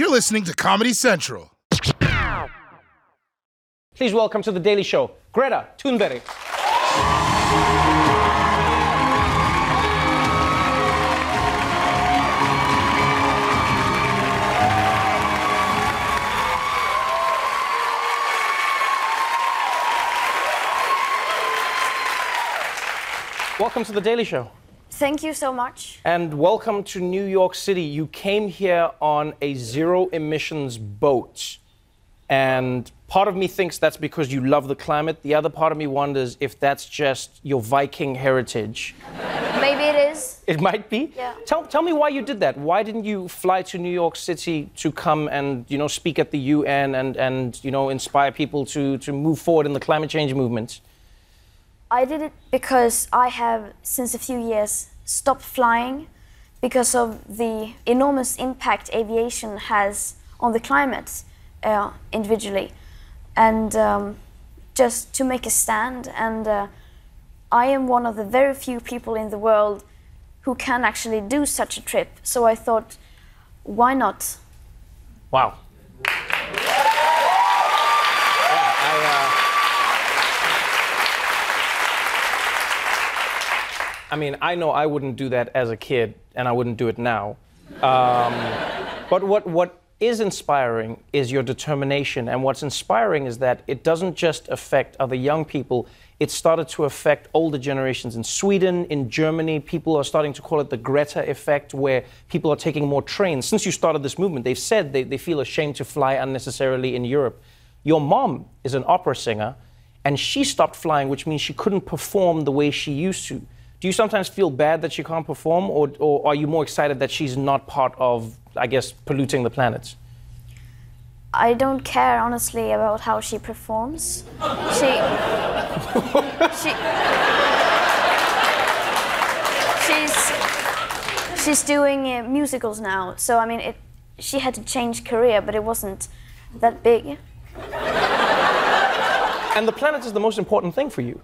You're listening to Comedy Central. Please welcome to The Daily Show, Greta Thunberg. Welcome to The Daily Show. Thank you so much. And welcome to New York City. You came here on a zero emissions boat. And part of me thinks that's because you love the climate. The other part of me wonders if that's just your Viking heritage. Maybe it is. It might be. Yeah. Tell, tell me why you did that. Why didn't you fly to New York City to come and you know speak at the UN and, and you know inspire people to, to move forward in the climate change movement? I did it because I have, since a few years, stopped flying because of the enormous impact aviation has on the climate uh, individually. And um, just to make a stand. And uh, I am one of the very few people in the world who can actually do such a trip. So I thought, why not? Wow. I mean, I know I wouldn't do that as a kid, and I wouldn't do it now. Um, but what, what is inspiring is your determination. And what's inspiring is that it doesn't just affect other young people, it started to affect older generations in Sweden, in Germany. People are starting to call it the Greta effect, where people are taking more trains. Since you started this movement, they've said they, they feel ashamed to fly unnecessarily in Europe. Your mom is an opera singer, and she stopped flying, which means she couldn't perform the way she used to. Do you sometimes feel bad that she can't perform, or, or are you more excited that she's not part of, I guess, polluting the planet? I don't care honestly about how she performs. She. she. She's. She's doing uh, musicals now, so I mean, it, she had to change career, but it wasn't that big. And the planet is the most important thing for you.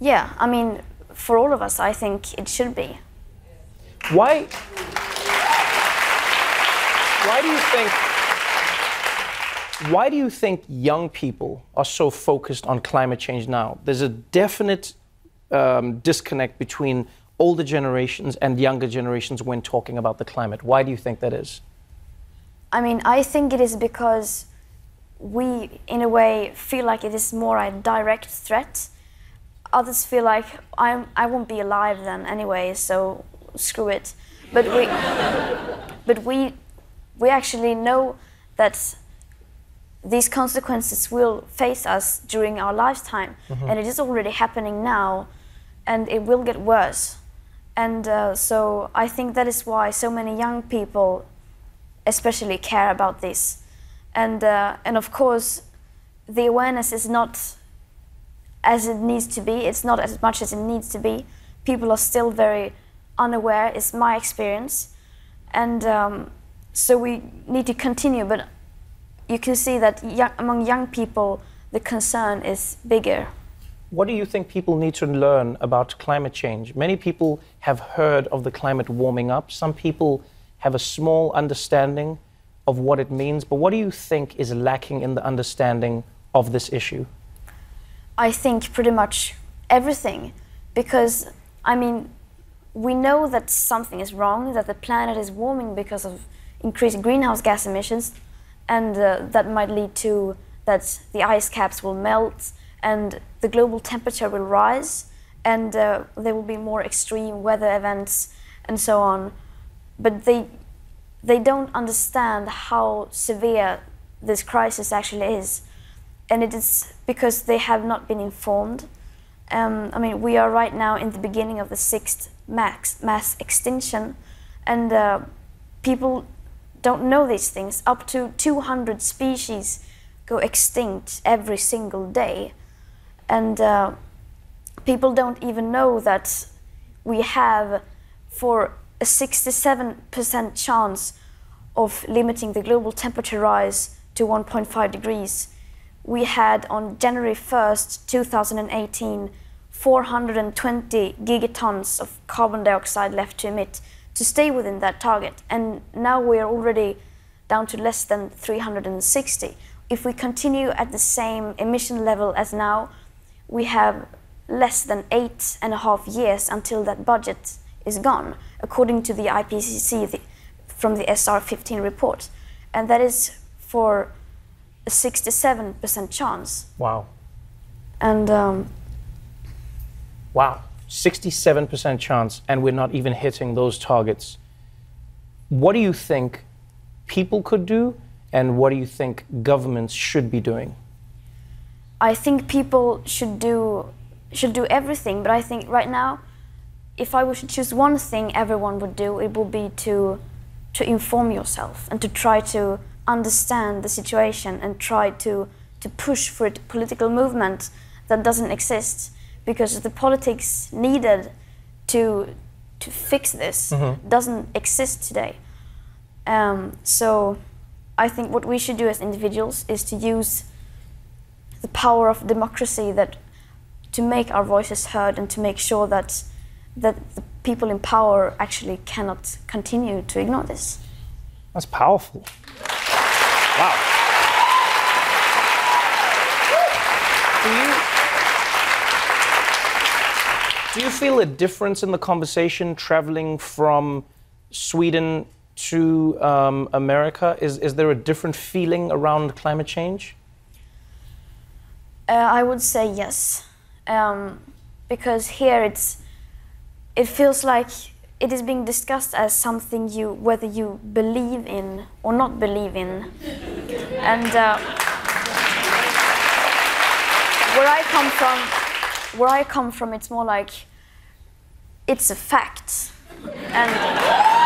Yeah, I mean, for all of us, I think it should be. Why? Why do you think? Why do you think young people are so focused on climate change now? There's a definite um, disconnect between older generations and younger generations when talking about the climate. Why do you think that is? I mean, I think it is because we, in a way, feel like it is more a direct threat. Others feel like I'm, I won't be alive then anyway, so screw it. But we, but we, we actually know that these consequences will face us during our lifetime, and it is already happening now, and it will get worse. And uh, so I think that is why so many young people especially care about this. And, uh, and of course, the awareness is not as it needs to be, it's not as much as it needs to be. People are still very unaware, is my experience. And um, so we need to continue, but you can see that young, among young people, the concern is bigger. What do you think people need to learn about climate change? Many people have heard of the climate warming up. Some people have a small understanding of what it means. But what do you think is lacking in the understanding of this issue? I think pretty much everything, because I mean, we know that something is wrong, that the planet is warming because of increased greenhouse gas emissions, and uh, that might lead to that the ice caps will melt and the global temperature will rise, and uh, there will be more extreme weather events and so on. But they they don't understand how severe this crisis actually is, and it is because they have not been informed. Um, I mean, we are right now in the beginning of the sixth max mass extinction, and uh, people don't know these things. Up to 200 species go extinct every single day, and uh, people don't even know that we have for a 67% chance of limiting the global temperature rise to 1.5 degrees. We had on January 1st, 2018, 420 gigatons of carbon dioxide left to emit to stay within that target. And now we are already down to less than 360. If we continue at the same emission level as now, we have less than eight and a half years until that budget is gone, according to the IPCC the, from the SR15 report. And that is for a 67% chance. Wow. And um, Wow. 67% chance, and we're not even hitting those targets. What do you think people could do, and what do you think governments should be doing? I think people should do should do everything, but I think right now, if I were to choose one thing everyone would do, it would be to to inform yourself and to try to understand the situation and try to to push for a political movement that doesn't exist because the politics needed to to fix this doesn't exist today. Um, so I think what we should do as individuals is to use the power of democracy that to make our voices heard and to make sure that that the people in power actually cannot continue to ignore this. That's powerful. Wow. Do you, do you feel a difference in the conversation traveling from Sweden to um, America? Is, is there a different feeling around climate change? Uh, I would say yes, um, because here it's it feels like it is being discussed as something you whether you believe in or not believe in, and uh, where I come from, where I come from, it's more like it's a fact, and.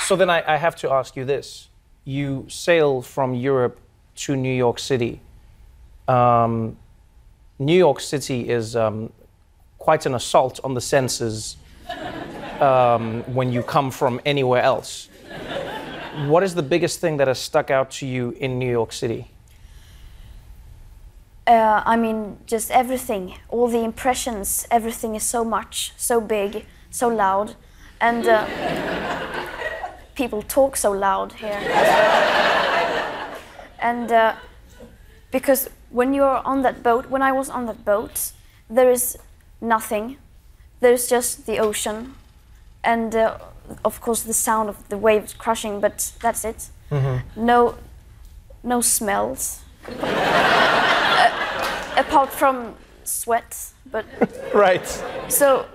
So then I, I have to ask you this. You sail from Europe to New York City. Um, New York City is um, quite an assault on the senses um, when you come from anywhere else. What is the biggest thing that has stuck out to you in New York City? Uh, I mean, just everything, all the impressions, everything is so much, so big, so loud, and uh, people talk so loud here. and uh, because when you're on that boat, when I was on that boat, there is nothing. There's just the ocean, and uh, of course the sound of the waves crushing. But that's it. No, no smells apart from sweat, but Right. so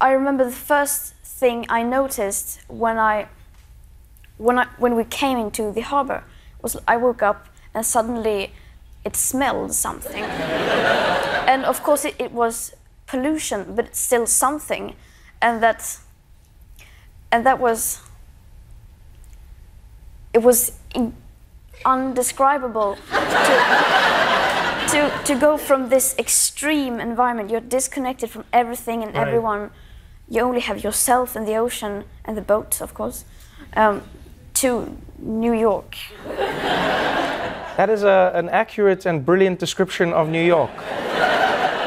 I remember the first thing I noticed when I when I when we came into the harbor was I woke up and suddenly it smelled something. and of course it, it was pollution, but it's still something. And that and that was it was in, undescribable to, to, to go from this extreme environment, you're disconnected from everything and Right. everyone. You only have yourself and the ocean and the boat, of course, um, to New York. That is a, an accurate and brilliant description of New York.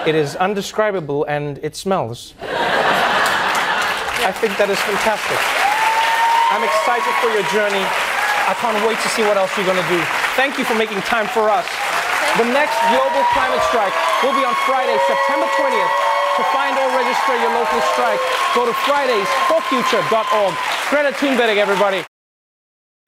It is undescribable and it smells. I think that is fantastic. I'm excited for your journey. I can't wait to see what else you're going to do. Thank you for making time for us. The next global climate strike will be on Friday, September 20th. To find or register your local strike, go to fridaysforfuture.org. Greta Thunberg, everybody.